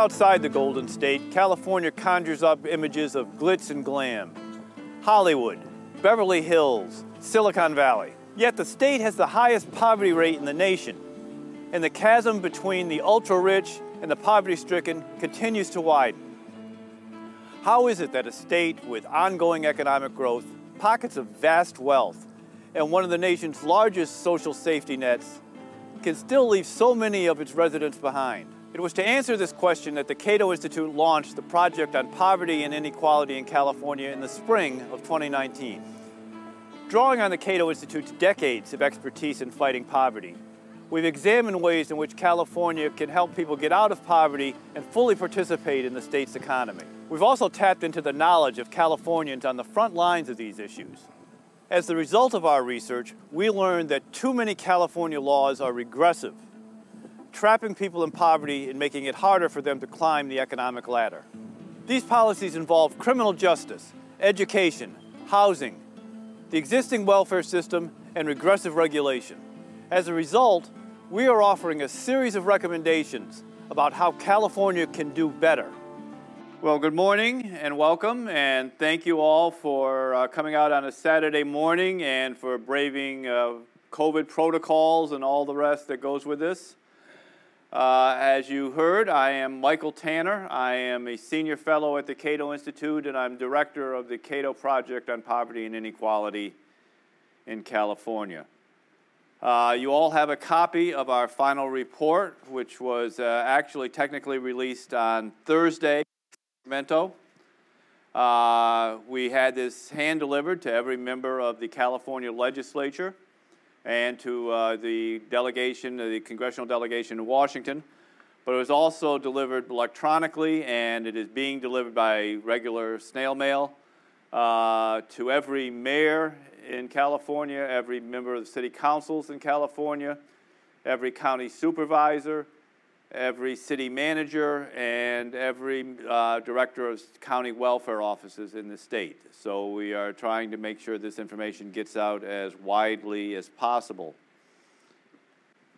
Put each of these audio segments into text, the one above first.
Outside the Golden State, California conjures up images of glitz and glam. Hollywood, Beverly Hills, Silicon Valley. Yet the state has the highest poverty rate in the nation, and the chasm between the ultra rich and the poverty stricken continues to widen. How is it that a state with ongoing economic growth, pockets of vast wealth, and one of the nation's largest social safety nets can still leave so many of its residents behind? It was to answer this question that the Cato Institute launched the Project on Poverty and Inequality in California in the spring of 2019. Drawing on the Cato Institute's decades of expertise in fighting poverty, we've examined ways in which California can help people get out of poverty and fully participate in the state's economy. We've also tapped into the knowledge of Californians on the front lines of these issues. As the result of our research, we learned that too many California laws are regressive, trapping people in poverty and making it harder for them to climb the economic ladder. These policies involve criminal justice, education, housing, the existing welfare system, and regressive regulation. As a result, we are offering a series of recommendations about how California can do better. Well, good morning and welcome, and thank you all for uh, coming out on a Saturday morning and for braving uh, COVID protocols and all the rest that goes with this. Uh, as you heard, I am Michael Tanner. I am a senior fellow at the Cato Institute, and I'm director of the Cato Project on Poverty and Inequality in California. Uh, you all have a copy of our final report, which was uh, actually technically released on Thursday. Sacramento. Uh, we had this hand delivered to every member of the California legislature and to uh, the delegation, the congressional delegation in Washington. But it was also delivered electronically, and it is being delivered by regular snail mail uh, to every mayor in California, every member of the city councils in California, every county supervisor, every city manager and every uh, director of county welfare offices in the state. So we are trying to make sure this information gets out as widely as possible.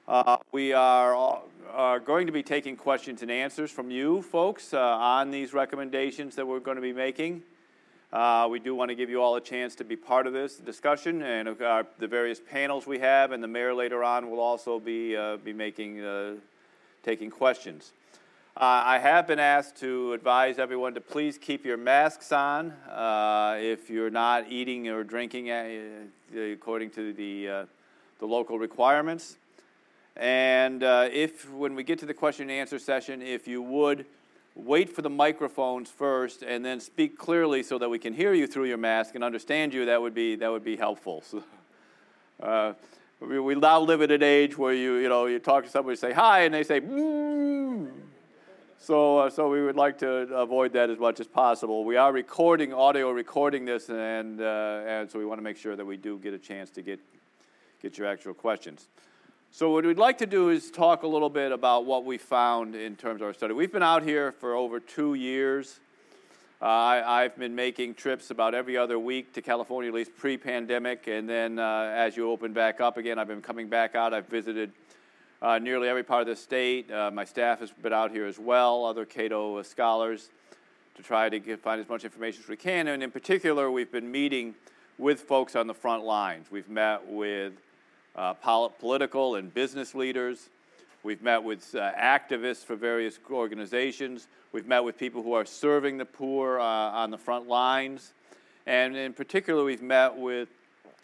Uh, we are, are, going to be taking questions and answers from you folks uh, on these recommendations that we're going to be making. Uh, we do want to give you all a chance to be part of this discussion, and uh, the various panels we have, and the mayor later on will also be uh, be making uh, taking questions. Uh, I have been asked to advise everyone to please keep your masks on uh, if you're not eating or drinking uh, according to the, uh, the local requirements. And uh, if, when we get to the question and answer session, if you would wait for the microphones first and then speak clearly so that we can hear you through your mask and understand you, that would be, that would be helpful. So, uh, we now live in an age where you, you know, you talk to somebody, say hi, and they say, mm. So, uh, so we would like to avoid that as much as possible. We are recording, audio recording this, and, uh, and so we want to make sure that we do get a chance to get, get your actual questions. So what we'd like to do is talk a little bit about what we found in terms of our study. We've been out here for over two years. Uh, I, have been making trips about every other week to California, at least pre pandemic. And then uh, as you open back up again, I've been coming back out. I've visited uh, nearly every part of the state. Uh, my staff has been out here as well, other Cato scholars, to try to get, find as much information as we can. And in particular, we've been meeting with folks on the front lines. We've met with uh, political and business leaders. We've met with uh, activists for various organizations. We've met with people who are serving the poor uh, on the front lines. And in particular, we've met with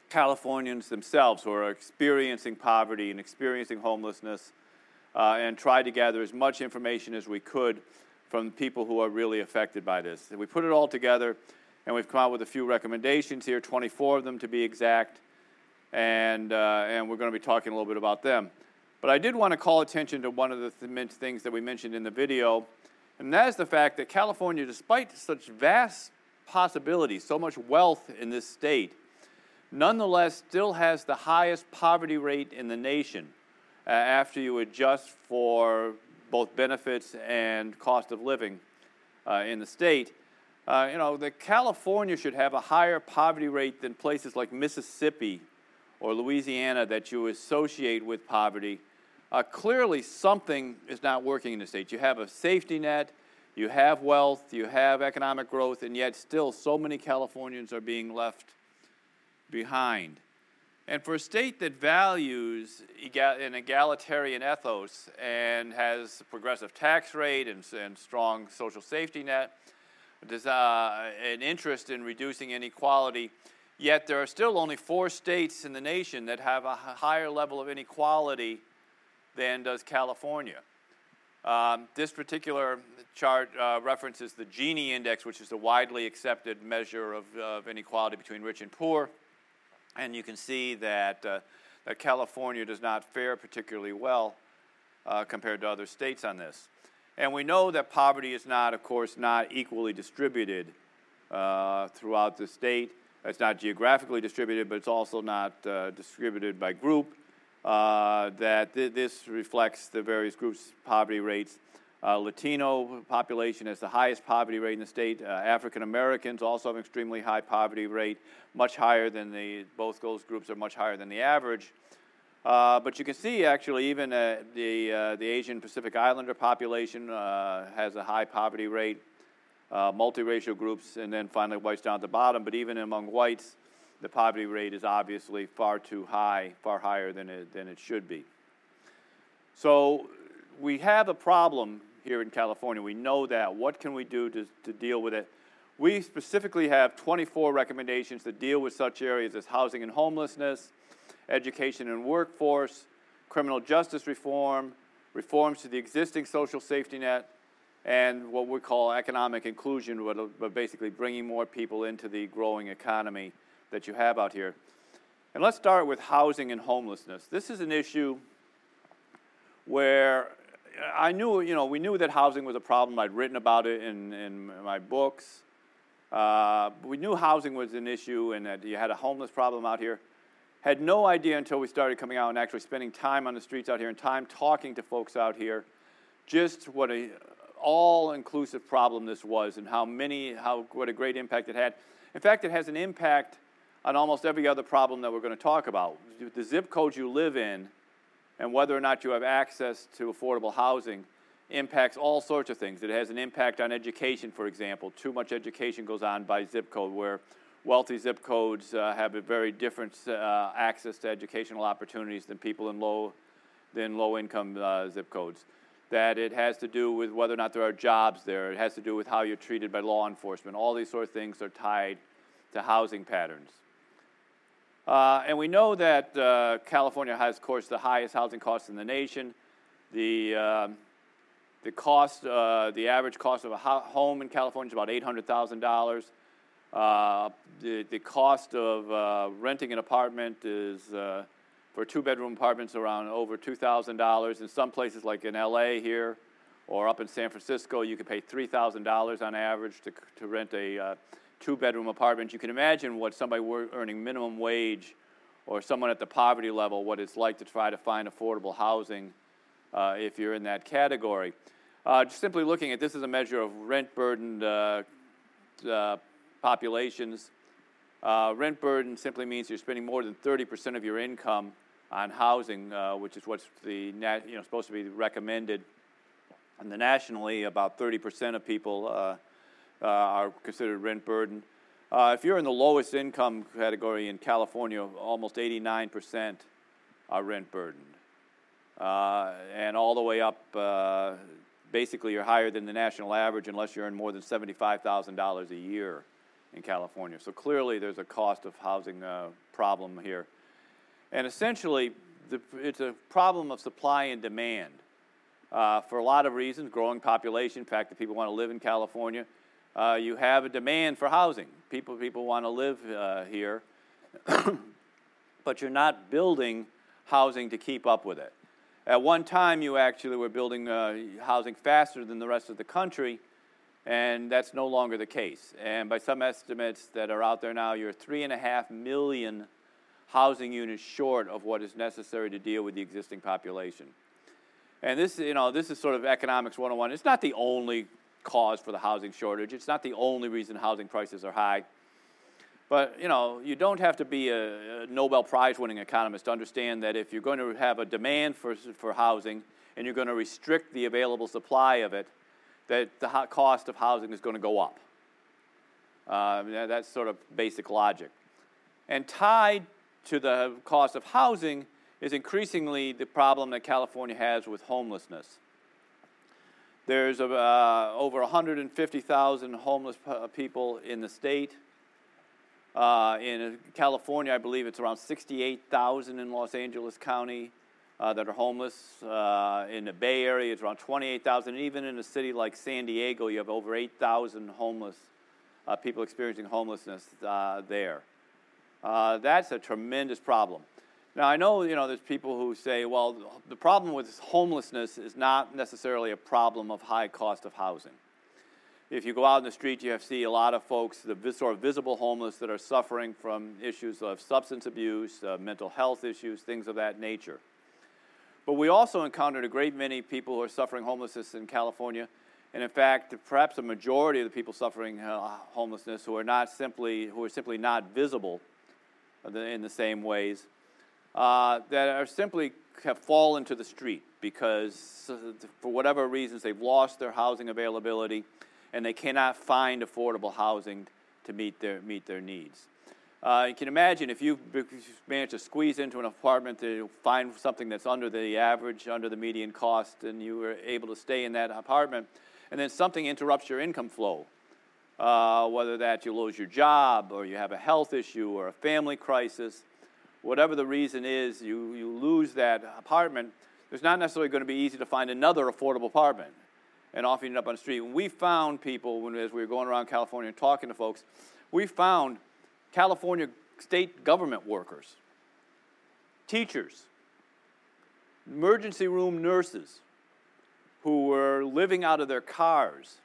Californians themselves who are experiencing poverty and experiencing homelessness uh, and tried to gather as much information as we could from people who are really affected by this. And we put it all together and we've come out with a few recommendations here, 24 of them to be exact, and, uh, and we're going to be talking a little bit about them. But I did want to call attention to one of the th- things that we mentioned in the video, and that is the fact that California, despite such vast possibilities, so much wealth in this state, nonetheless still has the highest poverty rate in the nation uh, after you adjust for both benefits and cost of living uh, in the state. Uh, you know, that California should have a higher poverty rate than places like Mississippi or Louisiana that you associate with poverty Uh, clearly, something is not working in the state. You have a safety net, you have wealth, you have economic growth, and yet still so many Californians are being left behind. And for a state that values an egalitarian ethos and has a progressive tax rate and, and strong social safety net, uh, an interest in reducing inequality, yet there are still only four states in the nation that have a higher level of inequality than does California. Um, this particular chart uh, references the Gini index, which is a widely accepted measure of, of inequality between rich and poor. And you can see that, uh, that California does not fare particularly well uh, compared to other states on this. And we know that poverty is not, of course, not equally distributed uh, throughout the state. It's not geographically distributed, but it's also not uh, distributed by group. Uh, that th- this reflects the various groups' poverty rates. Uh, Latino population has the highest poverty rate in the state. Uh, African Americans also have an extremely high poverty rate, much higher than the, both those groups are much higher than the average. Uh, but you can see actually even uh, the, uh, the Asian Pacific Islander population has a high poverty rate, multiracial groups, and then finally whites down at the bottom. But even among whites, the poverty rate is obviously far too high, far higher than it, than it should be. So we have a problem here in California. We know that. What can we do to, to deal with it? We specifically have 24 recommendations that deal with such areas as housing and homelessness, education and workforce, criminal justice reform, reforms to the existing social safety net, and what we call economic inclusion, but basically bringing more people into the growing economy that you have out here. And let's start with housing and homelessness. This is an issue where I knew, you know, we knew that housing was a problem. I'd written about it in, in my books. Uh, we knew housing was an issue and that you had a homeless problem out here. Had no idea until we started coming out and actually spending time on the streets out here and time talking to folks out here just what a all inclusive problem this was and how many, how, what a great impact it had. In fact, it has an impact on almost every other problem that we're going to talk about. The zip code you live in and whether or not you have access to affordable housing impacts all sorts of things. It has an impact on education, for example. Too much education goes on by zip code, where wealthy zip codes uh, have a very different uh, access to educational opportunities than people in low, than low income uh, zip codes. That it has to do with whether or not there are jobs there. It has to do with how you're treated by law enforcement. All these sort of things are tied to housing patterns. Uh, and we know that uh, California has, of course, the highest housing costs in the nation. The, uh, the cost, uh, the average cost of a ho- home in California is about $800,000. Uh, the, the cost of uh, renting an apartment is, for two bedroom apartments, around over $2,000. In some places, like in LA here or up in San Francisco, you can pay $3,000 on average to, to rent a two bedroom apartment, you can imagine what somebody earning minimum wage or someone at the poverty level, what it's like to try to find affordable housing uh, if you're in that category. Uh, just simply looking at this as a measure of rent burdened uh, uh populations. Uh, rent burden simply means you're spending more than 30% of your income on housing, uh, which is what's the nat- you know supposed to be recommended. And the nationally, about 30% of people are considered rent burden. Uh, if you're in the lowest income category in California, almost 89% are rent burdened. Uh, and all the way up, uh, basically, you're higher than the national average unless you earn more than $75,000 a year in California. So clearly, there's a cost of housing uh, problem here. And essentially, the, it's a problem of supply and demand. Uh, for a lot of reasons, growing population, fact that people want to live in California, uh, you have a demand for housing. People, people want to live uh, here, but you're not building housing to keep up with it. At one time, you actually were building uh, housing faster than the rest of the country, and that's no longer the case. And by some estimates that are out there now, you're three and a half million housing units short of what is necessary to deal with the existing population. And this, you know, this is sort of economics 101. It's not the only cause for the housing shortage. It's not the only reason housing prices are high. But you know, you don't have to be a, a Nobel Prize winning economist to understand that if you're going to have a demand for, for housing and you're going to restrict the available supply of it, that the cost of housing is going to go up. Uh, that's sort of basic logic. And tied to the cost of housing is increasingly the problem that California has with homelessness. There's uh, over 150,000 homeless people in the state. Uh, in California, I believe it's around 68,000 in Los Angeles County uh, that are homeless. Uh, in the Bay Area, it's around 28,000. Even in a city like San Diego, you have over 8,000 homeless uh, people experiencing homelessness uh, there. Uh, that's a tremendous problem. Now, I know, you know, there's people who say, well, the problem with homelessness is not necessarily a problem of high cost of housing. If you go out in the street, you have see a lot of folks, the sort of visible homeless that are suffering from issues of substance abuse, uh, mental health issues, things of that nature. But we also encountered a great many people who are suffering homelessness in California, and in fact, perhaps a majority of the people suffering uh, homelessness who are not simply who are simply not visible in the same ways uh, that are simply have fallen to the street because, for whatever reasons, they've lost their housing availability and they cannot find affordable housing to meet their, meet their needs. Uh, you can imagine if you manage to squeeze into an apartment to find something that's under the average, under the median cost, and you were able to stay in that apartment, and then something interrupts your income flow. Uh, whether that you lose your job, or you have a health issue, or a family crisis, whatever the reason is, you, you lose that apartment, there's not necessarily going to be easy to find another affordable apartment and offering it up on the street. When we found people, when, as we were going around California and talking to folks, we found California state government workers, teachers, emergency room nurses who were living out of their cars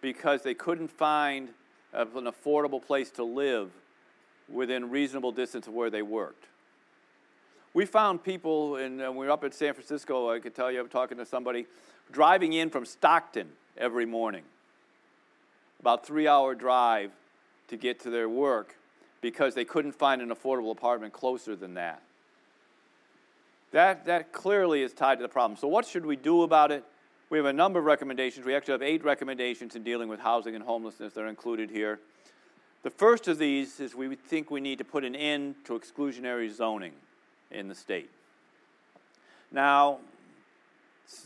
because they couldn't find an affordable place to live within reasonable distance of where they worked. We found people, and uh, we were up in San Francisco, I could tell you, I'm talking to somebody, driving in from Stockton every morning. About three hour drive to get to their work because they couldn't find an affordable apartment closer than that. That, that clearly is tied to the problem. So, what should we do about it? We have a number of recommendations. We actually have eight recommendations in dealing with housing and homelessness that are included here. The first of these is we think we need to put an end to exclusionary zoning in the state. Now,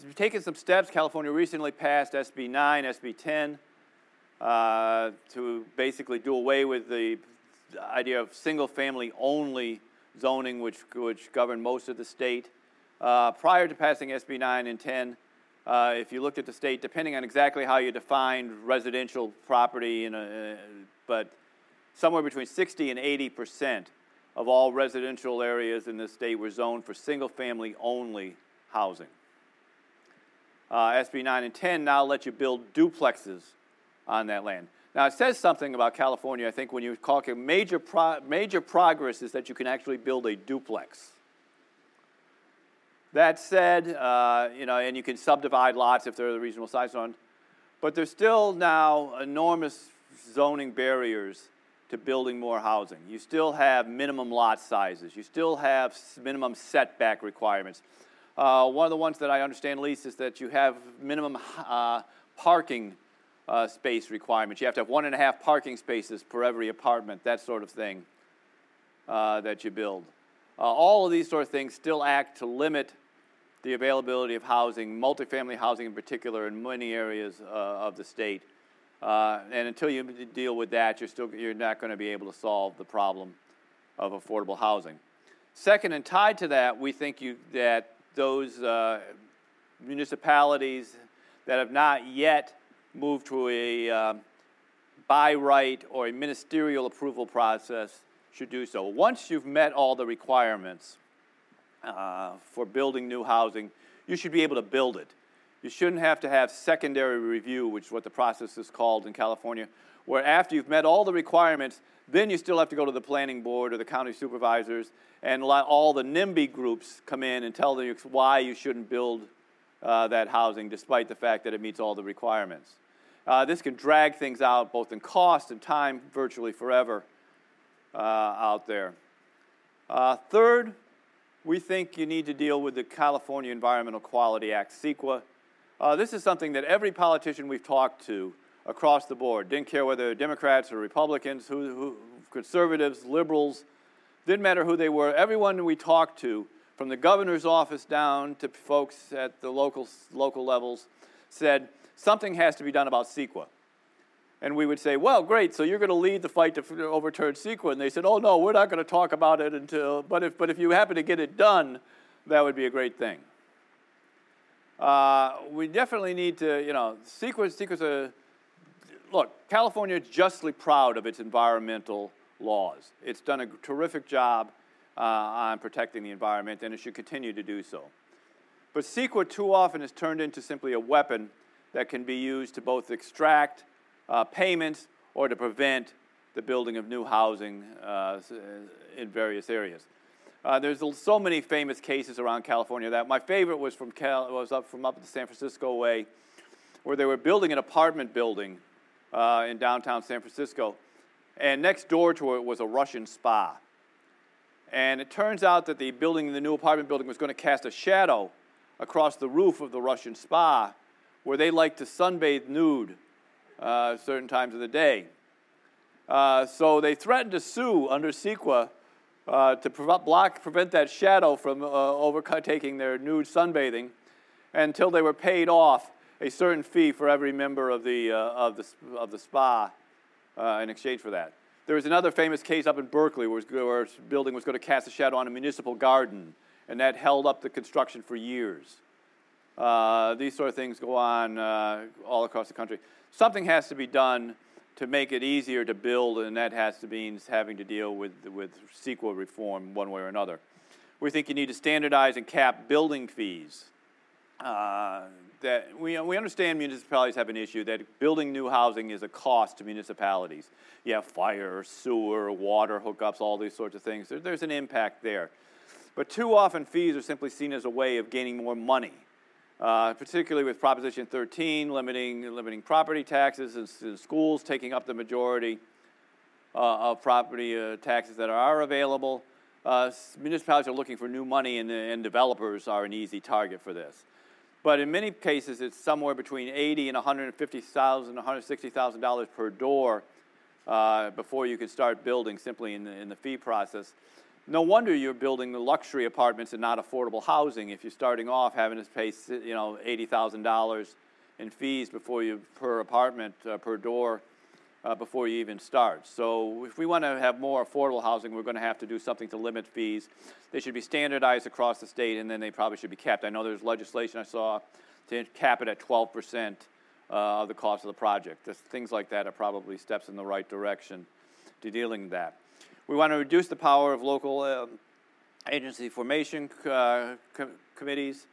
we've taken some steps. California recently passed SB 9, SB 10 uh, to basically do away with the idea of single family only zoning, which, which governed most of the state. Uh, prior to passing SB 9 and 10, uh, if you looked at the state, depending on exactly how you defined residential property, a, but somewhere between 60 and 80 percent of all residential areas in the state were zoned for single family only housing. Uh, SB 9 and 10 now let you build duplexes on that land. Now, it says something about California, I think, when you talk major, pro- major progress is that you can actually build a duplex. That said, uh, you know, and you can subdivide lots if they're the reasonable size ones, but there's still now enormous zoning barriers to building more housing. You still have minimum lot sizes. You still have minimum setback requirements. Uh, one of the ones that I understand least is that you have minimum uh, parking uh, space requirements. You have to have one and a half parking spaces per every apartment, that sort of thing uh, that you build. Uh, all of these sort of things still act to limit the availability of housing, multifamily housing in particular, in many areas uh, of the state. Uh, and until you deal with that, you're still you're not going to be able to solve the problem of affordable housing. Second, and tied to that, we think you, that those uh, municipalities that have not yet moved to a uh, by right or a ministerial approval process should do so. Once you've met all the requirements uh, for building new housing, you should be able to build it. You shouldn't have to have secondary review, which is what the process is called in California, where after you've met all the requirements, then you still have to go to the planning board or the county supervisors and let all the NIMBY groups come in and tell you why you shouldn't build uh, that housing despite the fact that it meets all the requirements. Uh, this can drag things out both in cost and time virtually forever uh, out there. Uh, third, we think you need to deal with the California Environmental Quality Act, CEQA. Uh, this is something that every politician we've talked to across the board, didn't care whether Democrats or Republicans, who, who, conservatives, liberals, didn't matter who they were, everyone we talked to, from the governor's office down to folks at the local, local levels, said something has to be done about CEQA. And we would say, well, great, so you're going to lead the fight to overturn CEQA. And they said, oh, no, we're not going to talk about it until, but if, but if you happen to get it done, that would be a great thing. Uh, we definitely need to, you know, CEQA, CEQA's a, look, California is justly proud of its environmental laws. It's done a terrific job uh, on protecting the environment, and it should continue to do so. But CEQA too often is turned into simply a weapon that can be used to both extract uh, payments or to prevent the building of new housing uh, in various areas. Uh, there's so many famous cases around California that my favorite was from Cal, was up from up the San Francisco way, where they were building an apartment building uh, in downtown San Francisco, and next door to it was a Russian spa. And it turns out that the building, the new apartment building, was going to cast a shadow across the roof of the Russian spa, where they like to sunbathe nude uh, certain times of the day. Uh, so they threatened to sue under CEQA uh, to block, prevent that shadow from uh, overtaking their nude sunbathing until they were paid off a certain fee for every member of the, uh, of the, of the spa in exchange for that. There was another famous case up in Berkeley where, where a building was going to cast a shadow on a municipal garden, and that held up the construction for years. Uh, these sort of things go on uh, all across the country. Something has to be done to make it easier to build, and that has to mean having to deal with, with CEQA reform one way or another. We think you need to standardize and cap building fees. Uh, that we, we understand municipalities have an issue that building new housing is a cost to municipalities. You have fire, sewer, water hookups, all these sorts of things. There, there's an impact there. But too often, fees are simply seen as a way of gaining more money uh, particularly with Proposition 13 limiting, limiting property taxes and, and schools taking up the majority uh, of property uh, taxes that are available. Uh, municipalities are looking for new money, and, and developers are an easy target for this. But in many cases, it's somewhere between 80 and 150,000, 160,000 dollars per door uh, before you can start building simply in the, in the fee process. No wonder you're building luxury apartments and not affordable housing if you're starting off having to pay you know $80,000 in fees before you per apartment uh, per door uh, before you even start. So if we want to have more affordable housing, we're going to have to do something to limit fees. They should be standardized across the state, and then they probably should be capped. I know there's legislation I saw to cap it at 12 percent uh, of the cost of the project. Just things like that are probably steps in the right direction to dealing with that. We want to reduce the power of local uh, agency formation uh, co- committees.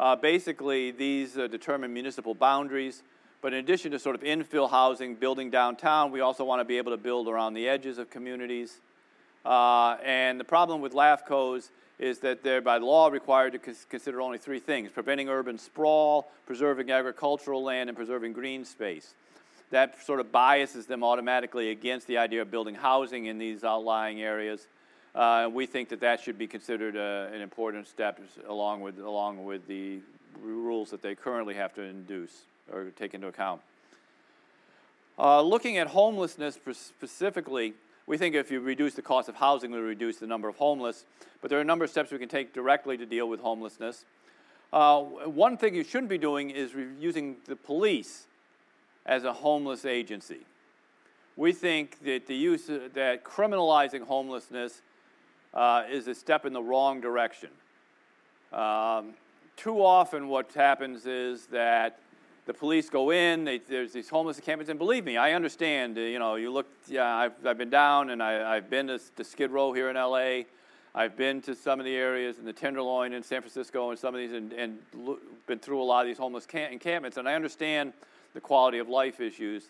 Uh, basically, these uh, determine municipal boundaries, but in addition to sort of infill housing, building downtown, we also want to be able to build around the edges of communities. Uh, and the problem with LAFCOs is that they're by law required to consider only three things preventing urban sprawl, preserving agricultural land, and preserving green space that sort of biases them automatically against the idea of building housing in these outlying areas. Uh, we think that that should be considered uh, an important step along with, along with the rules that they currently have to induce or take into account. Uh, looking at homelessness specifically, we think if you reduce the cost of housing, we reduce the number of homeless. But there are a number of steps we can take directly to deal with homelessness. Uh, one thing you shouldn't be doing is using the police as a homeless agency. We think that the use of, that criminalizing homelessness uh, is a step in the wrong direction. Um, too often, what happens is that the police go in. They, there's these homeless encampments, and believe me, I understand. Uh, you know, you look. Yeah, I've, I've been down, and I, have been to, to Skid Row here in L.A. I've been to some of the areas in the Tenderloin in San Francisco, and some of these, and, and been through a lot of these homeless encampments, and I understand the quality of life issues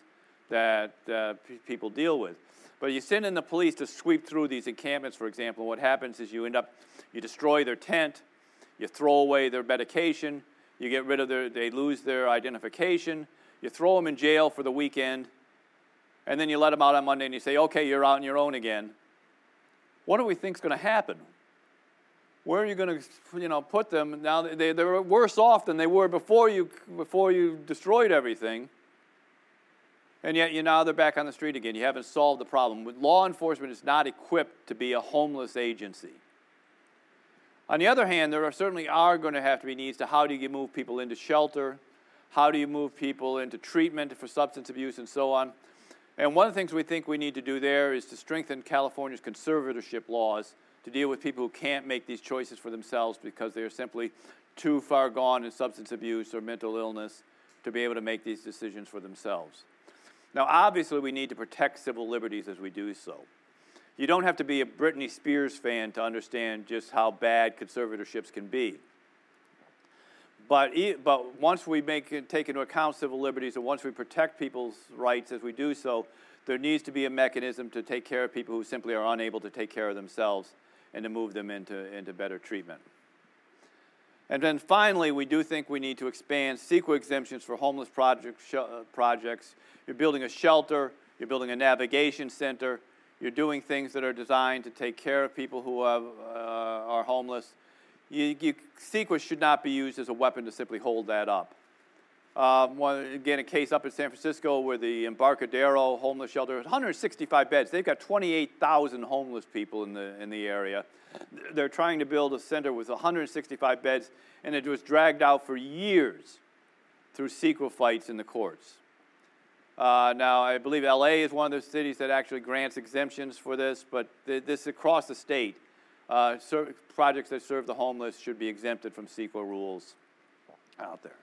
that uh, p- people deal with. But you send in the police to sweep through these encampments, for example, what happens is you end up, you destroy their tent, you throw away their medication, you get rid of their, they lose their identification, you throw them in jail for the weekend, and then you let them out on Monday and you say, okay, you're out on your own again. what do we think is going to happen? Where are you going to, you know, put them? Now they, they're worse off than they were before you, before you destroyed everything. And yet you now they're back on the street again. You haven't solved the problem. Law enforcement is not equipped to be a homeless agency. On the other hand, there are certainly are going to have to be needs to how do you move people into shelter, how do you move people into treatment for substance abuse and so on. And one of the things we think we need to do there is to strengthen California's conservatorship laws to deal with people who can't make these choices for themselves because they are simply too far gone in substance abuse or mental illness to be able to make these decisions for themselves. Now, obviously, we need to protect civil liberties as we do so. You don't have to be a Britney Spears fan to understand just how bad conservatorships can be. But, but once we make, take into account civil liberties and once we protect people's rights as we do so, there needs to be a mechanism to take care of people who simply are unable to take care of themselves and to move them into, into better treatment. And then finally, we do think we need to expand CEQA exemptions for homeless project, sh- uh, projects. You're building a shelter, you're building a navigation center, you're doing things that are designed to take care of people who have, uh, are homeless. You, you, CEQA should not be used as a weapon to simply hold that up. Um, one, again, a case up in San Francisco where the Embarcadero homeless shelter, 165 beds. They've got 28,000 homeless people in the, in the area. They're trying to build a center with 165 beds, and it was dragged out for years through CEQA fights in the courts. Uh, now, I believe LA is one of the cities that actually grants exemptions for this, but th- this across the state. Uh, ser- projects that serve the homeless should be exempted from CEQA rules out there.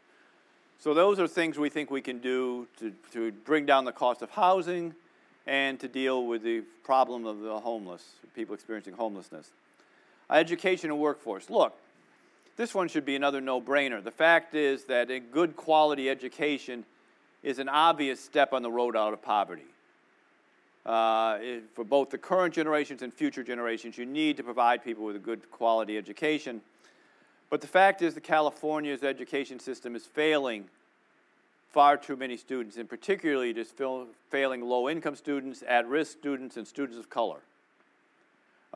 So those are things we think we can do to, to bring down the cost of housing and to deal with the problem of the homeless, people experiencing homelessness. Education and workforce. Look, this one should be another no-brainer. The fact is that a good quality education is an obvious step on the road out of poverty. Uh, for both the current generations and future generations, you need to provide people with a good quality education. But the fact is that California's education system is failing far too many students, and particularly just failing low income students, at risk students, and students of color.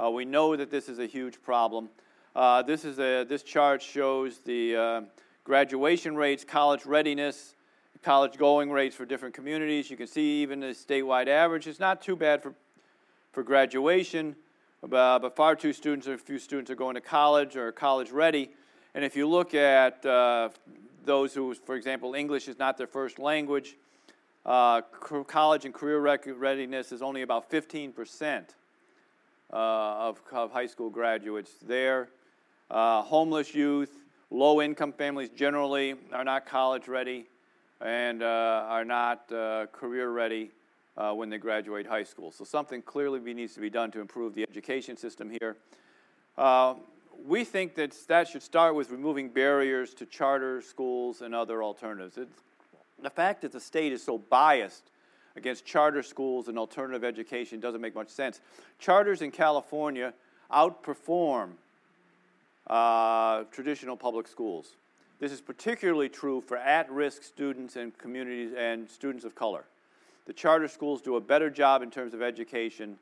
Uh, we know that this is a huge problem. Uh, this, is a, this chart shows the uh, graduation rates, college readiness, college going rates for different communities. You can see even the statewide average is not too bad for, for graduation, but, but far too students or few students are going to college or college ready. And if you look at uh, those who, for example, English is not their first language, uh, college and career readiness is only about 15% uh, of, of, high school graduates there. Uh, homeless youth, low income families generally are not college ready and uh, are not uh, career ready uh, when they graduate high school. So something clearly needs to be done to improve the education system here we think that that should start with removing barriers to charter schools and other alternatives. It's, the fact that the state is so biased against charter schools and alternative education doesn't make much sense. Charters in California outperform uh, traditional public schools. This is particularly true for at risk students and communities and students of color. The charter schools do a better job in terms of education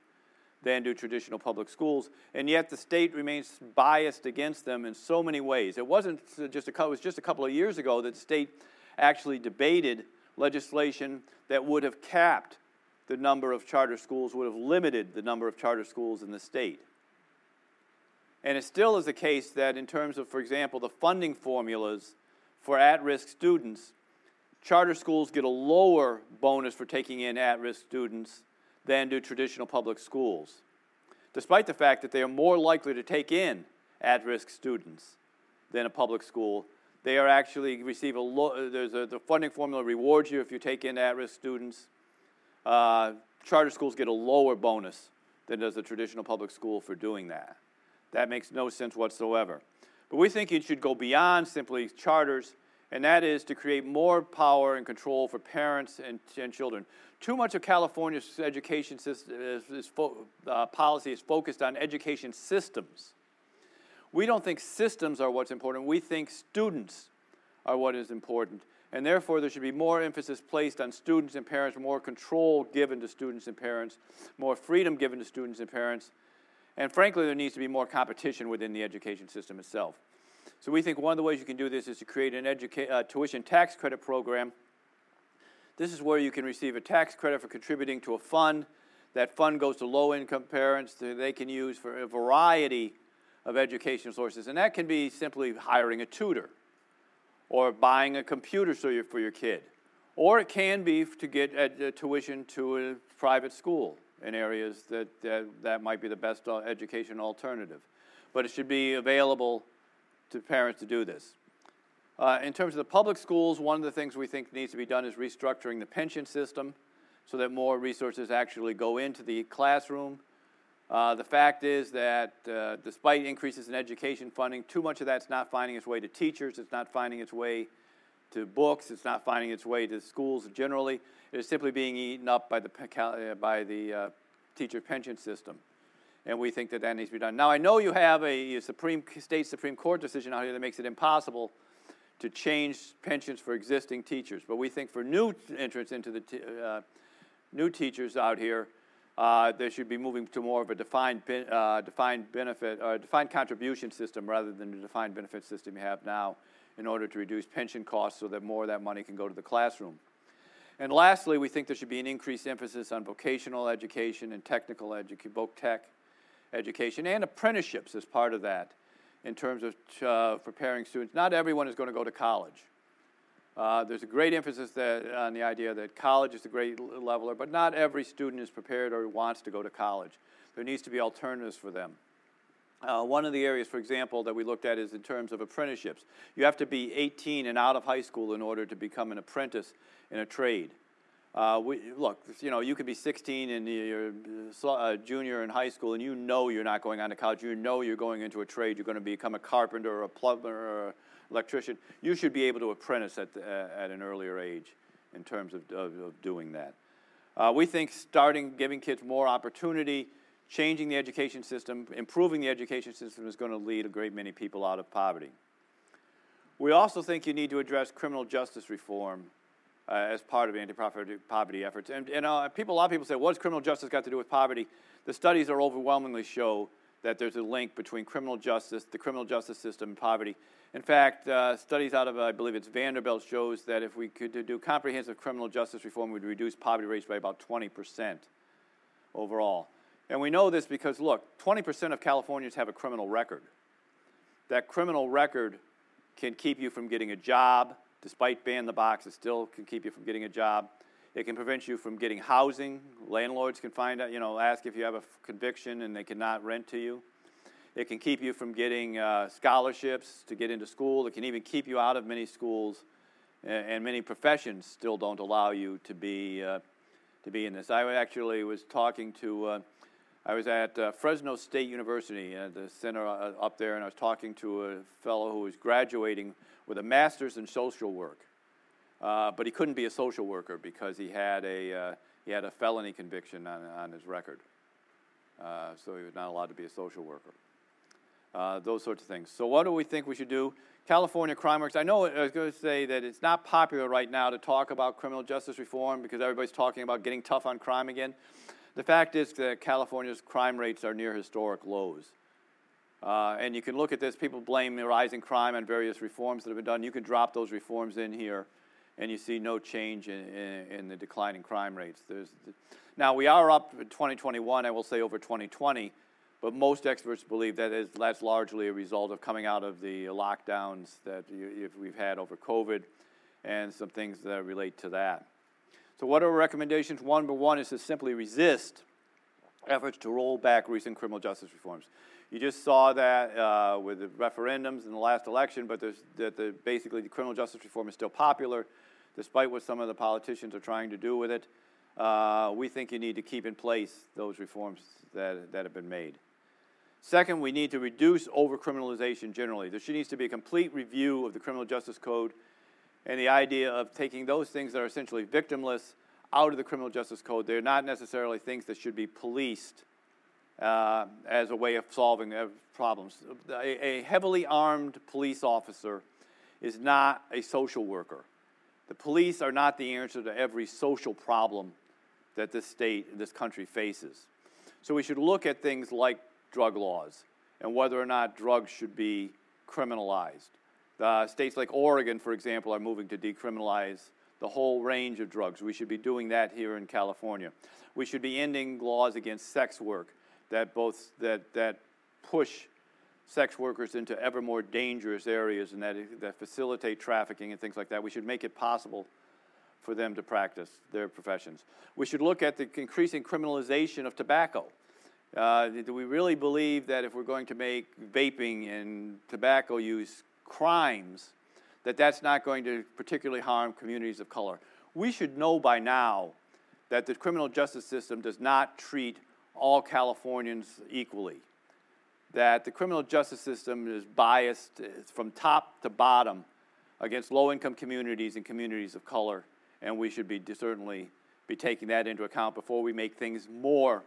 than do traditional public schools, and yet the state remains biased against them in so many ways. It wasn't just a, it was just a couple of years ago that the state actually debated legislation that would have capped the number of charter schools, would have limited the number of charter schools in the state. And it still is the case that, in terms of, for example, the funding formulas for at risk students, charter schools get a lower bonus for taking in at risk students than do traditional public schools, despite the fact that they are more likely to take in at risk students than a public school. They are actually receive a low, there's a, the funding formula rewards you if you take in at risk students. Uh, charter schools get a lower bonus than does a traditional public school for doing that. That makes no sense whatsoever. But we think it should go beyond simply charters and that is to create more power and control for parents and, and children. Too much of California's education system is, is uh, policy is focused on education systems. We don't think systems are what's important. We think students are what is important. And therefore, there should be more emphasis placed on students and parents, more control given to students and parents, more freedom given to students and parents, And frankly, there needs to be more competition within the education system itself. So we think one of the ways you can do this is to create an educa- uh, tuition tax credit program. This is where you can receive a tax credit for contributing to a fund. That fund goes to low income parents that they can use for a variety of educational sources. And that can be simply hiring a tutor or buying a computer for your, kid. Or it can be to get a tuition to a private school in areas that, that, that might be the best uh, education alternative. But it should be available to parents to do this. Uh, in terms of the public schools, one of the things we think needs to be done is restructuring the pension system so that more resources actually go into the classroom. Uh, the fact is that uh, despite increases in education funding, too much of that's not finding its way to teachers, it's not finding its way to books, it's not finding its way to schools generally. It is simply being eaten up by the, uh, by the uh, teacher pension system and we think that that needs to be done. Now, I know you have a, a Supreme state Supreme Court decision out here that makes it impossible to change pensions for existing teachers, but we think for new entrants into the t- uh, new teachers out here, uh, they should be moving to more of a defined uh, defined benefit or defined contribution system rather than the defined benefit system you have now, in order to reduce pension costs so that more of that money can go to the classroom. And lastly, we think there should be an increased emphasis on vocational education and technical education, voc tech education and apprenticeships as part of that in terms of uh, preparing students. Not everyone is going to go to college. Uh, there's a great emphasis that, on the idea that college is a great leveler, but not every student is prepared or wants to go to college. There needs to be alternatives for them. Uh, one of the areas, for example, that we looked at is in terms of apprenticeships. You have to be 18 and out of high school in order to become an apprentice in a trade. Uh, we, look, you know, you could be 16 and you're a uh, junior in high school, and you know you're not going on to college. You know you're going into a trade. You're going to become a carpenter or a plumber or an electrician. You should be able to apprentice at, the, at an earlier age in terms of, of, of doing that. Uh, we think starting giving kids more opportunity, changing the education system, improving the education system is going to lead a great many people out of poverty. We also think you need to address criminal justice reform uh, as part of anti-poverty efforts. And, and uh, people, a lot of people say, what has criminal justice got to do with poverty? The studies are overwhelmingly show that there's a link between criminal justice, the criminal justice system, and poverty. In fact, uh, studies out of, I believe it's Vanderbilt, shows that if we could do comprehensive criminal justice reform, we'd reduce poverty rates by about 20% overall. And we know this because, look, 20% of Californians have a criminal record. That criminal record can keep you from getting a job, despite banning the box, it still can keep you from getting a job. It can prevent you from getting housing. Landlords can find out, you know, ask if you have a conviction and they cannot rent to you. It can keep you from getting uh, scholarships to get into school. It can even keep you out of many schools, and many professions still don't allow you to be uh, to be in this. I actually was talking to. Uh, I was at uh, Fresno State University, at the center uh, up there, and I was talking to a fellow who was graduating with a master's in social work. Uh, but he couldn't be a social worker because he had a, uh, he had a felony conviction on, on his record. Uh, so he was not allowed to be a social worker. Uh, those sorts of things. So, what do we think we should do? California Crime Works. I know I was going to say that it's not popular right now to talk about criminal justice reform because everybody's talking about getting tough on crime again. The fact is that California's crime rates are near historic lows. Uh, and you can look at this. People blame the rising crime on various reforms that have been done. You can drop those reforms in here, and you see no change in, in, in the declining crime rates. There's, now, we are up in 2021, I will say, over 2020, but most experts believe that is, that's largely a result of coming out of the lockdowns that you, we've had over COVID and some things that relate to that. So, what are our recommendations? One, number one is to simply resist efforts to roll back recent criminal justice reforms. You just saw that uh, with the referendums in the last election, but that the, basically the criminal justice reform is still popular, despite what some of the politicians are trying to do with it. Uh, we think you need to keep in place those reforms that, that have been made. Second, we need to reduce overcriminalization generally. There needs to be a complete review of the criminal justice code and the idea of taking those things that are essentially victimless out of the criminal justice code. They're not necessarily things that should be policed uh, as a way of solving problems. A, a, heavily armed police officer is not a social worker. The police are not the answer to every social problem that this state, this country faces. So we should look at things like drug laws and whether or not drugs should be criminalized. Uh, states like Oregon, for example, are moving to decriminalize the whole range of drugs. We should be doing that here in California. We should be ending laws against sex work that both that that push sex workers into ever more dangerous areas and that, that facilitate trafficking and things like that. We should make it possible for them to practice their professions. We should look at the increasing criminalization of tobacco. Uh, do we really believe that if we're going to make vaping and tobacco use crimes, that that's not going to particularly harm communities of color? We should know by now that the criminal justice system does not treat all Californians equally that the criminal justice system is biased from top to bottom against low income communities and communities of color, and we should be certainly be taking that into account before we make things more,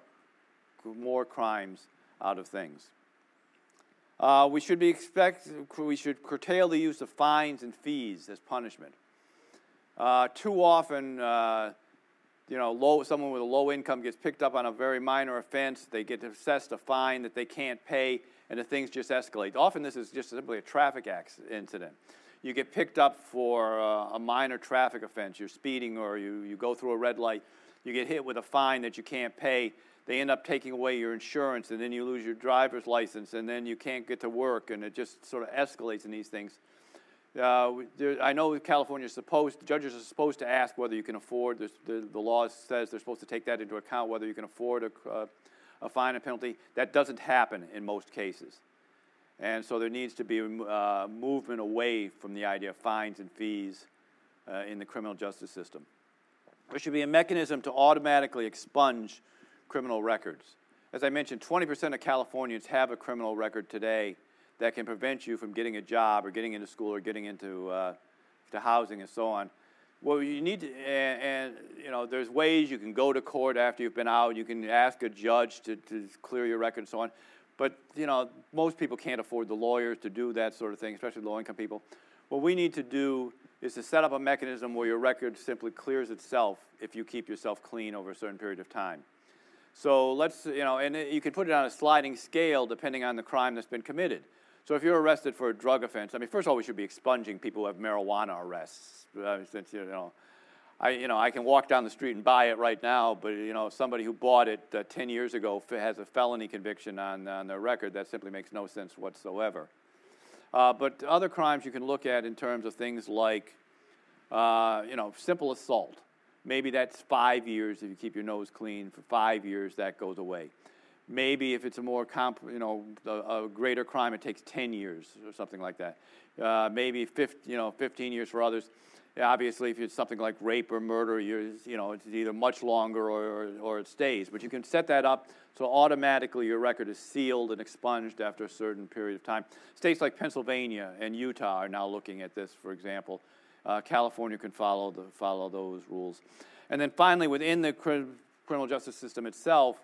more crimes out of things. Uh, we should be expect we should curtail the use of fines and fees as punishment. Uh, too often, uh, you know, low, someone with a low income gets picked up on a very minor offense, they get assessed a fine that they can't pay, and the things just escalate. Often this is just simply a traffic incident. You get picked up for uh, a minor traffic offense, you're speeding or you, you go through a red light, you get hit with a fine that you can't pay, they end up taking away your insurance, and then you lose your driver's license, and then you can't get to work, and it just sort of escalates in these things. Uh, there, I know California is supposed, judges are supposed to ask whether you can afford, the, the law says they're supposed to take that into account, whether you can afford a, uh, a fine and penalty. That doesn't happen in most cases. And so there needs to be a uh, movement away from the idea of fines and fees uh, in the criminal justice system. There should be a mechanism to automatically expunge criminal records. As I mentioned, 20% of Californians have a criminal record today that can prevent you from getting a job or getting into school or getting into uh, to housing and so on. Well, you need to, and, and, you know, there's ways you can go to court after you've been out. You can ask a judge to, to clear your record and so on. But, you know, most people can't afford the lawyers to do that sort of thing, especially low income people. What we need to do is to set up a mechanism where your record simply clears itself if you keep yourself clean over a certain period of time. So let's, you know, and you can put it on a sliding scale depending on the crime that's been committed. So if you're arrested for a drug offense, I mean, first of all, we should be expunging people who have marijuana arrests. Uh, since you know, I you know I can walk down the street and buy it right now, but you know somebody who bought it uh, 10 years ago has a felony conviction on on their record. That simply makes no sense whatsoever. Uh, but other crimes you can look at in terms of things like, uh, you know, simple assault. Maybe that's five years if you keep your nose clean. For five years, that goes away. Maybe if it's a more comp, you know, a, a greater crime, it takes 10 years or something like that. Uh, maybe 15, you know, 15 years for others. Obviously, if it's something like rape or murder, you're, you know, it's either much longer or, or, or it stays. But you can set that up so automatically your record is sealed and expunged after a certain period of time. States like Pennsylvania and Utah are now looking at this, for example. Uh, California can follow, the, follow those rules. And then finally, within the criminal justice system itself,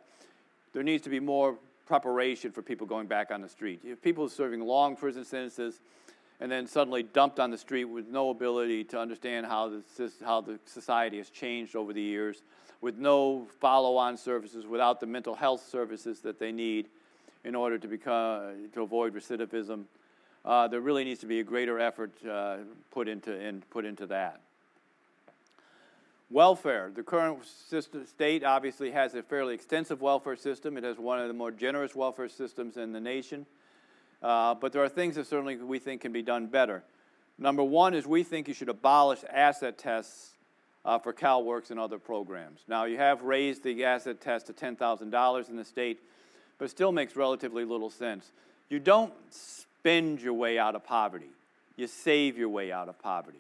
there needs to be more preparation for people going back on the street. If people are serving long prison sentences and then suddenly dumped on the street with no ability to understand how the, how the society has changed over the years, with no follow on services, without the mental health services that they need in order to, become, to avoid recidivism, uh, there really needs to be a greater effort uh, put, into, in, put into that. Welfare. The current system, state obviously has a fairly extensive welfare system. It has one of the more generous welfare systems in the nation. Uh, but there are things that certainly we think can be done better. Number one is we think you should abolish asset tests uh, for CalWORKs and other programs. Now, you have raised the asset test to $10,000 in the state, but still makes relatively little sense. You don't spend your way out of poverty, you save your way out of poverty.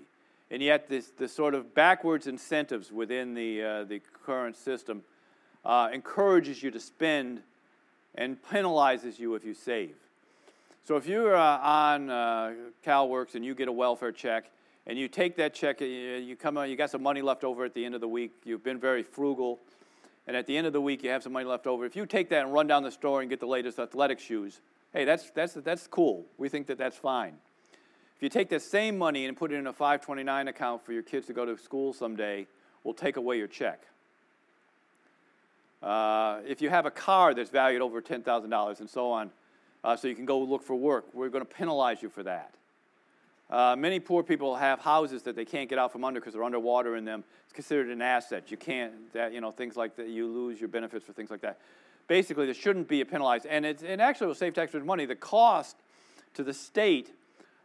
And yet, this, the sort of backwards incentives within the, uh, the current system uh, encourages you to spend and penalizes you if you save. So, if you're uh, on uh, CalWORKs and you get a welfare check, and you take that check, you come on, you got some money left over at the end of the week, you've been very frugal, and at the end of the week you have some money left over. If you take that and run down the store and get the latest athletic shoes, hey, that's, that's, that's cool. We think that that's fine. If you take that same money and put it in a 529 account for your kids to go to school someday, we'll take away your check. Uh, if you have a car that's valued over $10,000 and so on, uh, so you can go look for work, we're going to penalize you for that. Uh, many poor people have houses that they can't get out from under because they're underwater in them. It's considered an asset. You can't, that, you know, things like that, you lose your benefits for things like that. Basically, this shouldn't be penalized, and it, it actually will save taxpayers money. The cost to the state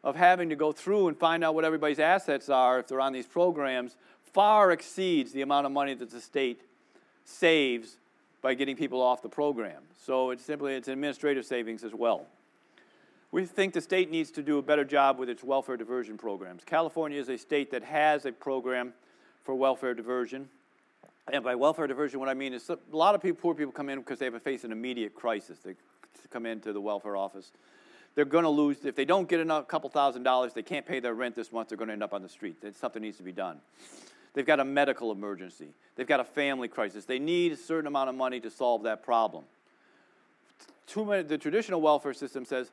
of having to go through and find out what everybody's assets are if they're on these programs far exceeds the amount of money that the state saves by getting people off the program. So it's simply it's administrative savings as well. We think the state needs to do a better job with its welfare diversion programs. California is a state that has a program for welfare diversion. And by welfare diversion, what I mean is a lot of people, poor people come in because they have face an immediate crisis. They come into the welfare office. They're going to lose, if they don't get a couple thousand dollars, they can't pay their rent this month, they're going to end up on the street. Something needs to be done. They've got a medical emergency. They've got a family crisis. They need a certain amount of money to solve that problem. Too many, the traditional welfare system says,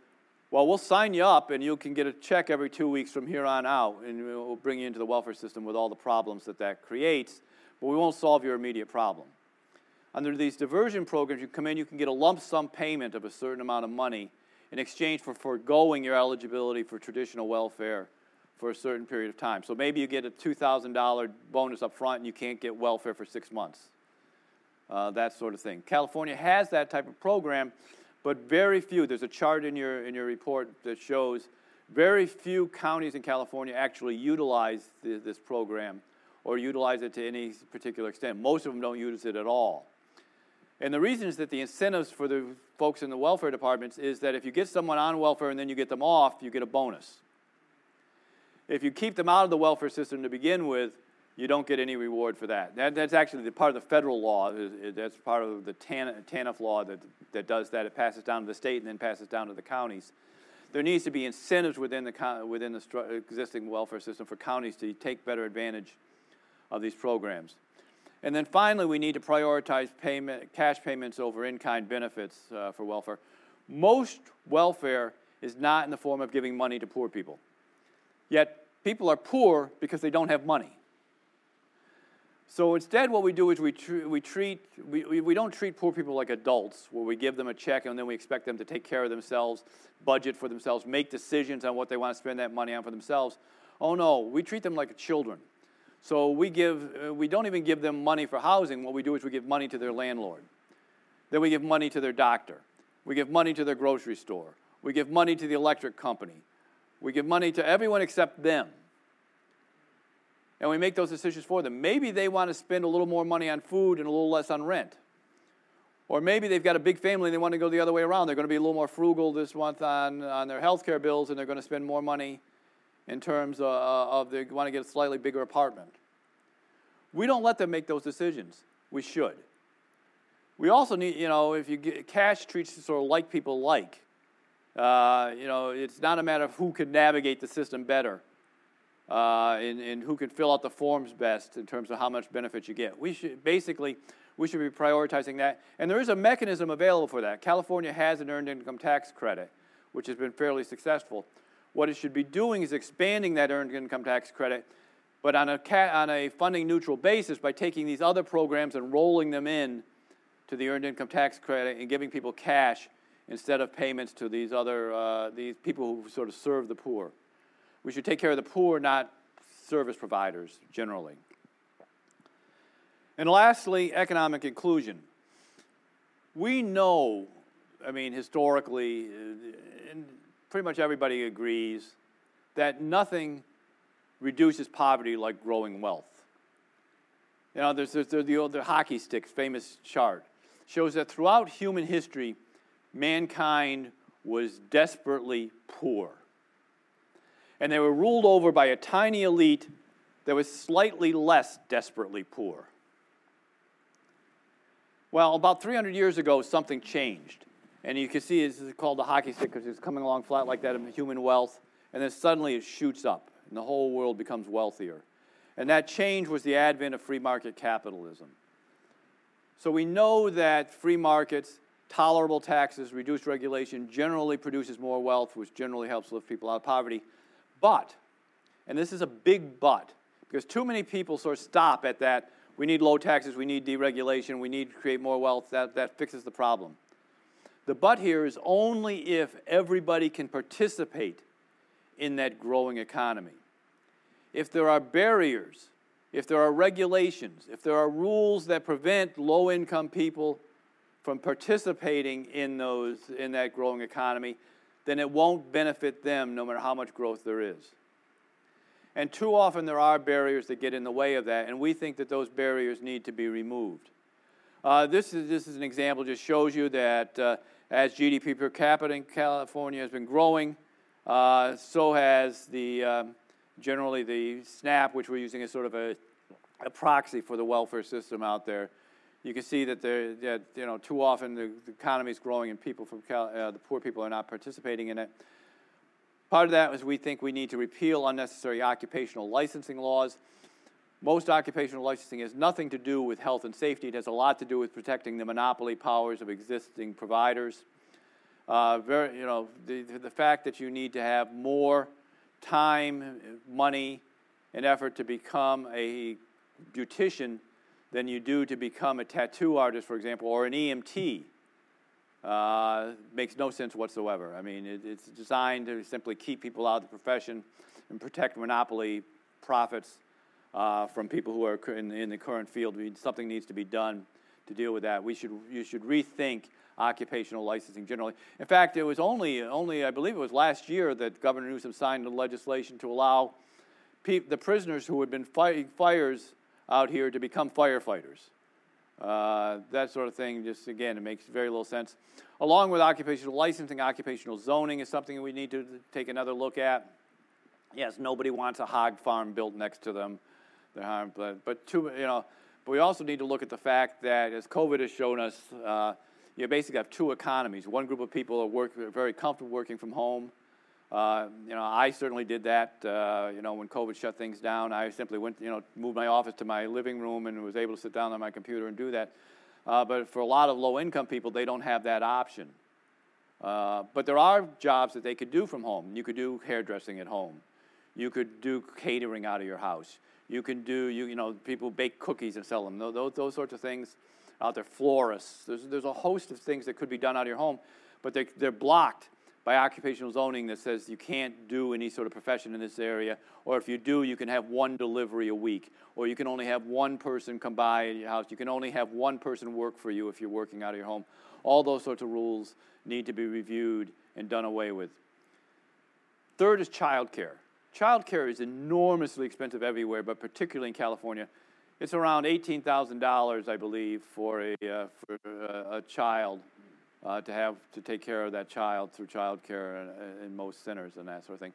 well, we'll sign you up and you can get a check every two weeks from here on out, and we'll bring you into the welfare system with all the problems that that creates, but we won't solve your immediate problem. Under these diversion programs, you come in, you can get a lump sum payment of a certain amount of money in exchange for foregoing your eligibility for traditional welfare for a certain period of time. So maybe you get a $2,000 bonus up front and you can't get welfare for six months. Uh, that sort of thing. California has that type of program, but very few. There's a chart in your, in your report that shows very few counties in California actually utilize the, this program or utilize it to any particular extent. Most of them don't use it at all. And the reason is that the incentives for the folks in the welfare departments is that if you get someone on welfare and then you get them off, you get a bonus. If you keep them out of the welfare system to begin with, you don't get any reward for that. that that's actually the part of the federal law. That's part of the TANF law that, that does that. It passes down to the state and then passes down to the counties. There needs to be incentives within the, within the existing welfare system for counties to take better advantage of these programs. And then finally, we need to prioritize payment, cash payments over in kind benefits uh, for welfare. Most welfare is not in the form of giving money to poor people. Yet, people are poor because they don't have money. So instead, what we do is we, tr- we treat, we, we, we don't treat poor people like adults, where we give them a check and then we expect them to take care of themselves, budget for themselves, make decisions on what they want to spend that money on for themselves. Oh no, we treat them like children. So we give, uh, we don't even give them money for housing. What we do is we give money to their landlord. Then we give money to their doctor. We give money to their grocery store. We give money to the electric company. We give money to everyone except them. And we make those decisions for them. Maybe they want to spend a little more money on food and a little less on rent. Or maybe they've got a big family and they want to go the other way around. They're going to be a little more frugal this month on, on their health care bills and they're going to spend more money in terms of, of they want to get a slightly bigger apartment. We don't let them make those decisions. We should. We also need, you know, if you get cash treats sort of like people like. Uh, you know, it's not a matter of who can navigate the system better uh, and, and who can fill out the forms best in terms of how much benefit you get. We should basically we should be prioritizing that, and there is a mechanism available for that. California has an earned income tax credit, which has been fairly successful. What it should be doing is expanding that earned income tax credit, but on a, on a funding neutral basis by taking these other programs and rolling them in to the earned income tax credit and giving people cash instead of payments to these other uh, these people who sort of serve the poor. We should take care of the poor, not service providers generally. And lastly, economic inclusion. We know, I mean, historically, uh, pretty much everybody agrees that nothing reduces poverty like growing wealth. You know, there's, there's the old the hockey stick famous chart shows that throughout human history, mankind was desperately poor. And they were ruled over by a tiny elite that was slightly less desperately poor. Well, about 300 years ago, something changed. And you can see this is called the hockey stick because it's coming along flat like that in human wealth. And then suddenly it shoots up, and the whole world becomes wealthier. And that change was the advent of free market capitalism. So we know that free markets, tolerable taxes, reduced regulation generally produces more wealth, which generally helps lift people out of poverty. But, and this is a big but, because too many people sort of stop at that We need low taxes, we need deregulation, we need to create more wealth. That, that fixes the problem. The but here is only if everybody can participate in that growing economy. If there are barriers, if there are regulations, if there are rules that prevent low income people from participating in, those, in that growing economy, then it won't benefit them no matter how much growth there is. And too often there are barriers that get in the way of that, and we think that those barriers need to be removed. Uh, this, is, this is an example, just shows you that uh, as GDP per capita in California has been growing, uh, so has the um, generally the SNAP, which we're using as sort of a, a proxy for the welfare system out there. You can see that, there, that you know, too often the, the economy is growing and people from Cal, uh, the poor people are not participating in it. Part of that is we think we need to repeal unnecessary occupational licensing laws. Most occupational licensing has nothing to do with health and safety. It has a lot to do with protecting the monopoly powers of existing providers. Uh, very, you know, the, the fact that you need to have more time, money, and effort to become a beautician than you do to become a tattoo artist, for example, or an EMT uh, makes no sense whatsoever. I mean, it, it's designed to simply keep people out of the profession and protect monopoly profits uh, from people who are in, in the current field. something needs to be done to deal with that. We should, you should rethink occupational licensing generally. In fact, it was only, only, I believe it was last year that Governor Newsom signed the legislation to allow pe- the prisoners who had been fighting fires out here to become firefighters. Uh, that sort of thing, just again, it makes very little sense. Along with occupational licensing, occupational zoning is something we need to take another look at. Yes, nobody wants a hog farm built next to them, but but too, you know, but we also need to look at the fact that as COVID has shown us, uh, you basically have two economies. One group of people are work, very comfortable working from home, uh, you know, I certainly did that. Uh, you know, when COVID shut things down, I simply went, you know, moved my office to my living room and was able to sit down on my computer and do that. Uh, but for a lot of low-income people, they don't have that option. Uh, but there are jobs that they could do from home. You could do hairdressing at home. You could do catering out of your house. You can do, you, you know, people bake cookies and sell them. Those, those sorts of things out there. Florists. There's, there's a host of things that could be done out of your home, but they, they're blocked by occupational zoning that says you can't do any sort of profession in this area, or if you do, you can have one delivery a week, or you can only have one person come by your house, you can only have one person work for you if you're working out of your home. All those sorts of rules need to be reviewed and done away with. Third is childcare. Childcare is enormously expensive everywhere, but particularly in California. It's around $18,000, I believe, for a, uh, for a, child uh, to have to take care of that child through child care in, in, most centers and that sort of thing.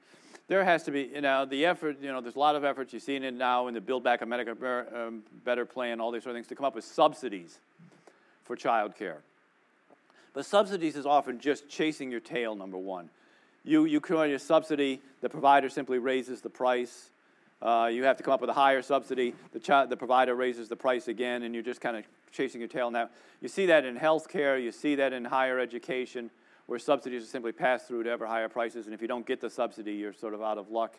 There has to be, you know, the effort, you know, there's a lot of efforts. You've seen it now in the Build Back America um, Better plan, all these sort of things, to come up with subsidies for child care. But subsidies is often just chasing your tail, number one. You, you create a subsidy, the provider simply raises the price. Uh, you have to come up with a higher subsidy. The, child, the provider raises the price again, and you're just kind of chasing your tail. Now, you see that in healthcare, you see that in higher education, where subsidies are simply passed through to ever higher prices, and if you don't get the subsidy, you're sort of out of luck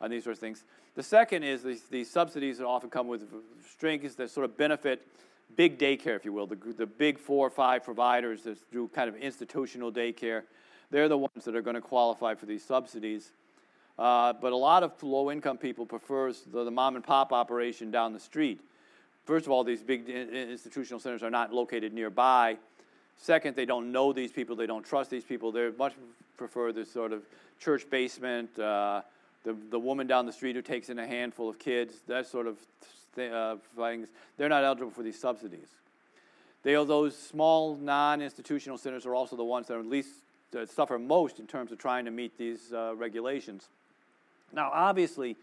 on these sort of things. The second is these, these subsidies that often come with strings that sort of benefit big daycare, if you will, the, the big four or five providers that do kind of institutional daycare. They're the ones that are going to qualify for these subsidies. Uh, but a lot of low income people prefers the, the mom and pop operation down the street. First of all, these big institutional centers are not located nearby. Second, they don't know these people, they don't trust these people. They much prefer this sort of church basement, uh, the, the woman down the street who takes in a handful of kids, that sort of th- uh, things. They're not eligible for these subsidies. They, those small non institutional centers are also the ones that are at least that suffer most in terms of trying to meet these uh, regulations. Now, obviously,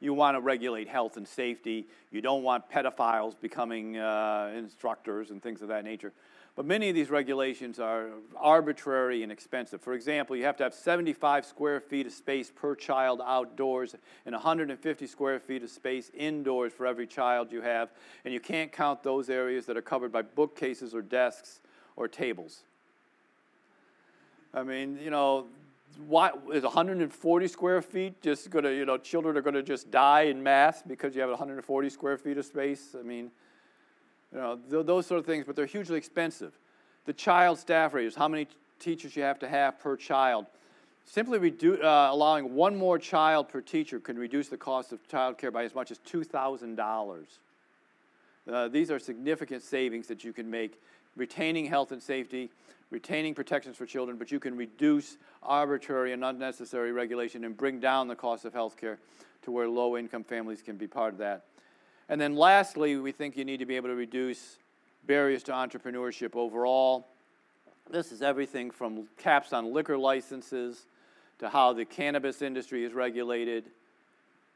you want to regulate health and safety. You don't want pedophiles becoming uh, instructors and things of that nature. But many of these regulations are arbitrary and expensive. For example, you have to have 75 square feet of space per child outdoors and 150 square feet of space indoors for every child you have. And you can't count those areas that are covered by bookcases or desks or tables. I mean, you know, why is 140 square feet just going to, you know, children are going to just die in mass because you have 140 square feet of space? I mean, you know, th- those sort of things, but they're hugely expensive. The child staff ratios, how many teachers you have to have per child. Simply redu- uh, allowing one more child per teacher can reduce the cost of child care by as much as $2,000. Uh, these are significant savings that you can make, retaining health and safety, retaining protections for children, but you can reduce arbitrary and unnecessary regulation and bring down the cost of health care to where low income families can be part of that. And then lastly, we think you need to be able to reduce barriers to entrepreneurship overall. This is everything from caps on liquor licenses to how the cannabis industry is regulated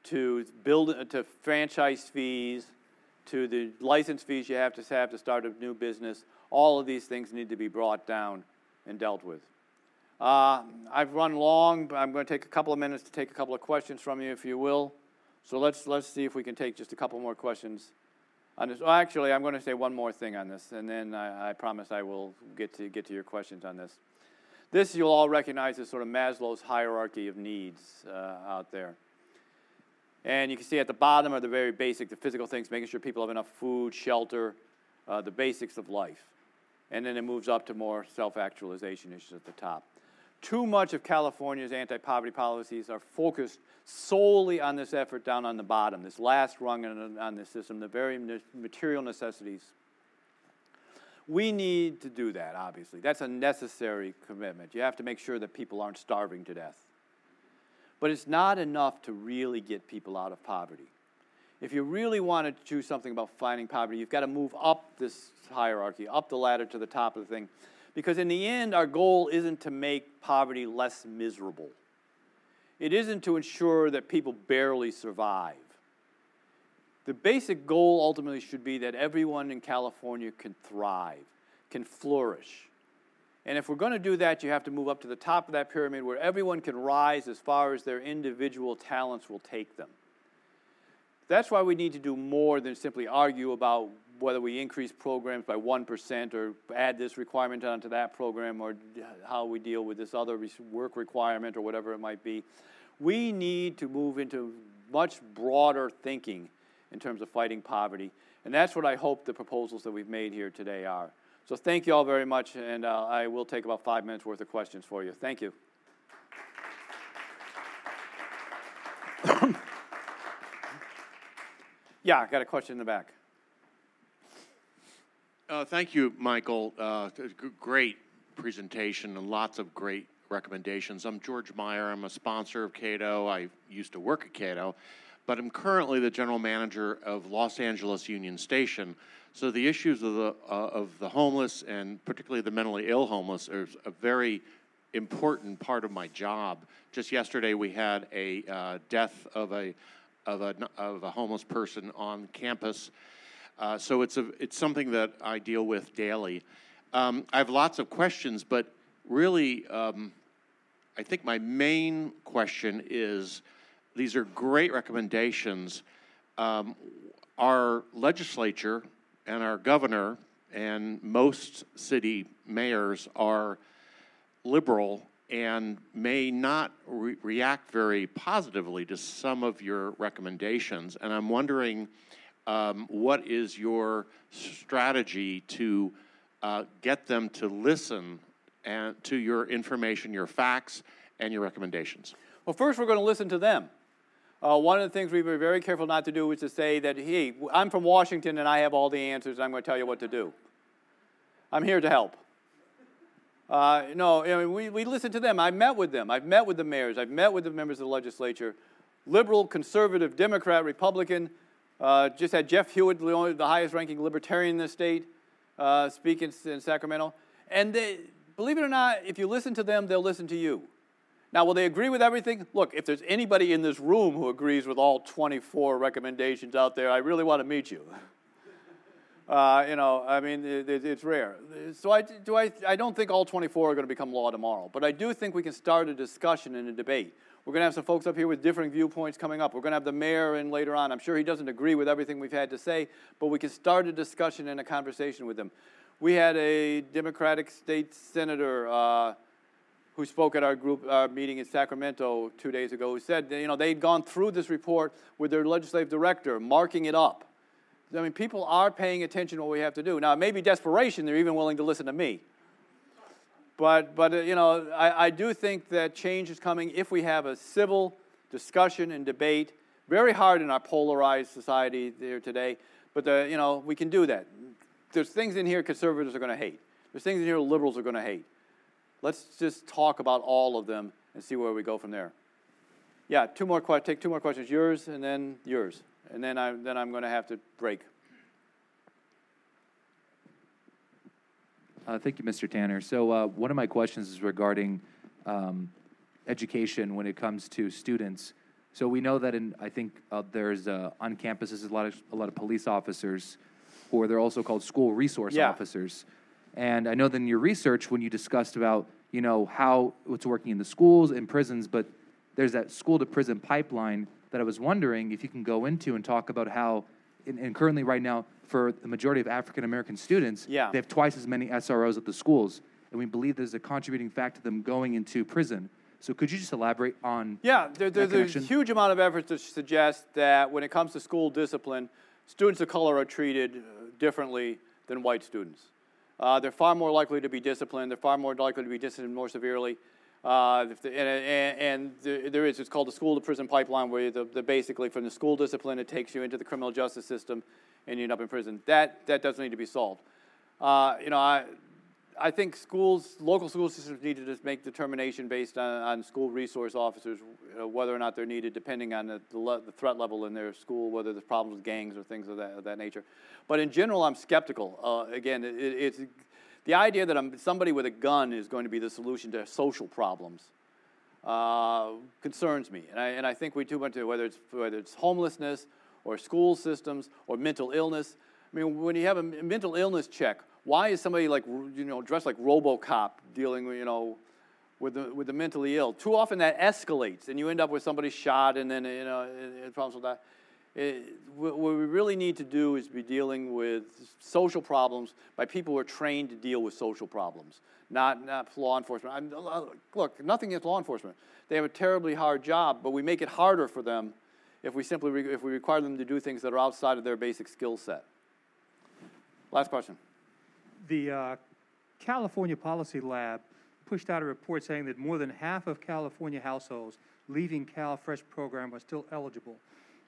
to build to franchise fees to the license fees you have to have to start a new business. All of these things need to be brought down and dealt with. Uh, I've run long, but I'm going to take a couple of minutes to take a couple of questions from you, if you will. So let's, let's see if we can take just a couple more questions on this. Actually, I'm going to say one more thing on this, and then I, I promise I will get to, get to your questions on this. This you'll all recognize as sort of Maslow's hierarchy of needs uh, out there. And you can see at the bottom are the very basic, the physical things, making sure people have enough food, shelter, uh, the basics of life. And then it moves up to more self actualization issues at the top. Too much of California's anti poverty policies are focused solely on this effort down on the bottom, this last rung on, on the system, the very material necessities. We need to do that, obviously. That's a necessary commitment. You have to make sure that people aren't starving to death. But it's not enough to really get people out of poverty. If you really want to do something about fighting poverty, you've got to move up this hierarchy, up the ladder to the top of the thing. Because in the end, our goal isn't to make poverty less miserable. It isn't to ensure that people barely survive. The basic goal ultimately should be that everyone in California can thrive, can flourish. And if we're going to do that, you have to move up to the top of that pyramid where everyone can rise as far as their individual talents will take them. That's why we need to do more than simply argue about whether we increase programs by 1% or add this requirement onto that program or how we deal with this other work requirement or whatever it might be. We need to move into much broader thinking in terms of fighting poverty. And that's what I hope the proposals that we've made here today are. So thank you all very much, and uh, I will take about five minutes worth of questions for you. Thank you. yeah, I got a question in the back. Uh, thank you, Michael. Uh, great presentation and lots of great recommendations. I'm George Meyer. I'm a sponsor of Cato. I used to work at Cato, but I'm currently the general manager of Los Angeles Union Station. So the issues of the uh, of the homeless and particularly the mentally ill homeless are a very important part of my job. Just yesterday, we had a uh, death of a of a of a homeless person on campus uh, so it's, a, it's something that I deal with daily. Um, I have lots of questions, but really, um, I think my main question is these are great recommendations. Um, our legislature and our governor and most city mayors are liberal and may not re- react very positively to some of your recommendations. And I'm wondering um, what is your strategy to uh, get them to listen and to your information, your facts, and your recommendations? Well, first, we're going to listen to them. Uh, one of the things we were very careful not to do is to say that, hey, I'm from Washington and I have all the answers, I'm going to tell you what to do. I'm here to help. Uh, no, I mean, we, we listen to them. I met with them. I've met with the mayors. I've met with the members of the legislature. Liberal, conservative, Democrat, Republican, uh, just had Jeff Hewitt, the, highest ranking libertarian in the state, uh, speak in, in Sacramento. And they, believe it or not, if you listen to them, they'll listen to you. Now, will they agree with everything? Look, if there's anybody in this room who agrees with all 24 recommendations out there, I really want to meet you. Uh, you know, I mean, it, it, it's rare. So I, do I, I don't think all 24 are going to become law tomorrow, but I do think we can start a discussion and a debate. We're going to have some folks up here with different viewpoints coming up. We're going to have the mayor in later on. I'm sure he doesn't agree with everything we've had to say, but we can start a discussion and a conversation with him. We had a Democratic state senator uh, who spoke at our group uh, meeting in Sacramento two days ago, who said you know they'd gone through this report with their legislative director, marking it up. I mean, people are paying attention to what we have to do. Now, it may be desperation; they're even willing to listen to me. But, but uh, you know, I, I do think that change is coming if we have a civil discussion and debate. Very hard in our polarized society there today, but the, you know, we can do that. There's things in here conservatives are going to hate. There's things in here liberals are going to hate. Let's just talk about all of them and see where we go from there. Yeah, two more questions. Take two more questions. Yours and then yours, and then I then I'm going to have to break. Uh, thank you, Mr. Tanner. So uh, one of my questions is regarding um, education when it comes to students. So we know that in I think uh, there's uh, on campuses a lot of a lot of police officers, or they're also called school resource Yeah. officers. And I know that in your research, when you discussed about you know how it's working in the schools and prisons, but there's that school to prison pipeline that I was wondering if you can go into and talk about how, and, and currently right now for the majority of African American students, Yeah. they have twice as many SROs at the schools, and we believe there's a contributing factor to them going into prison. So could you just elaborate on? Yeah, there, there, there's a huge amount of effort to suggest that when it comes to school discipline, students of color are treated uh, differently than white students. Uh, they're far more likely to be disciplined. They're far more likely to be disciplined more severely. Uh, the- and and, there is, it's called the school to prison pipeline, where the, the basically from the school discipline, it takes you into the criminal justice system and you end up in prison. That, that does need to be solved. Uh, you know, I, I think schools, local school systems need to just make determination based on, on school resource officers, uh, whether or not they're needed, depending on the, the, le- the threat level in their school, whether there's problems with gangs or things of that, of that nature. But in general, I'm skeptical. Uh, again, it, it's the idea that somebody with a gun is going to be the solution to social problems uh, concerns me. And I, and I think we too much, whether it's, whether it's homelessness or school systems or mental illness. I mean, when you have a mental illness check, why is somebody like, you know, dressed like RoboCop dealing with, you know, with the, with the mentally ill? Too often that escalates and you end up with somebody shot and then, you know, problems with that. It, what what we really need to do is be dealing with social problems by people who are trained to deal with social problems, not, not law enforcement. I'm, look, nothing against law enforcement. They have a terribly hard job, but we make it harder for them if we simply re- if we require them to do things that are outside of their basic skill set. Last question. The uh, California Policy Lab pushed out a report saying that more than half of California households leaving CalFresh program are still eligible.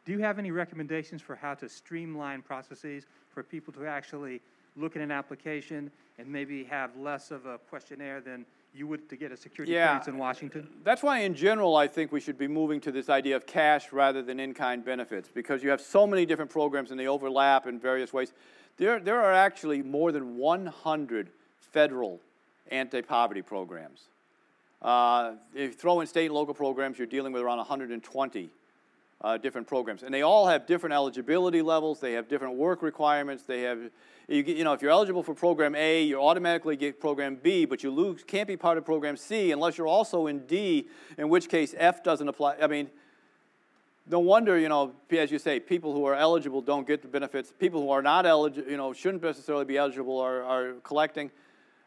Do you have any recommendations for how to streamline processes for people to actually look at an application and maybe have less of a questionnaire than you would to get a security Yeah. clearance in Washington? That's why, in general, I think we should be moving to this idea of cash rather than in kind benefits because you have so many different programs and they overlap in various ways. There, there are actually more than 100 federal anti poverty programs. Uh, if you throw in state and local programs, you're dealing with around 120 uh, different programs, and they all have different eligibility levels. They have different work requirements. They have, you, you know, if you're eligible for program A, you automatically get program B, but you lose can't be part of program C unless you're also in D, in which case F doesn't apply. I mean, no wonder, you know, as you say, people who are eligible don't get the benefits. People who are not eligible, you know, shouldn't necessarily be eligible are, are collecting.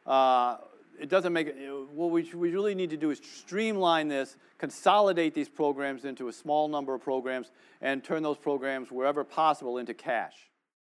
Uh, it doesn't make it, what we, we really need to do is streamline this, consolidate these programs into a small number of programs, and turn those programs, wherever possible, into cash.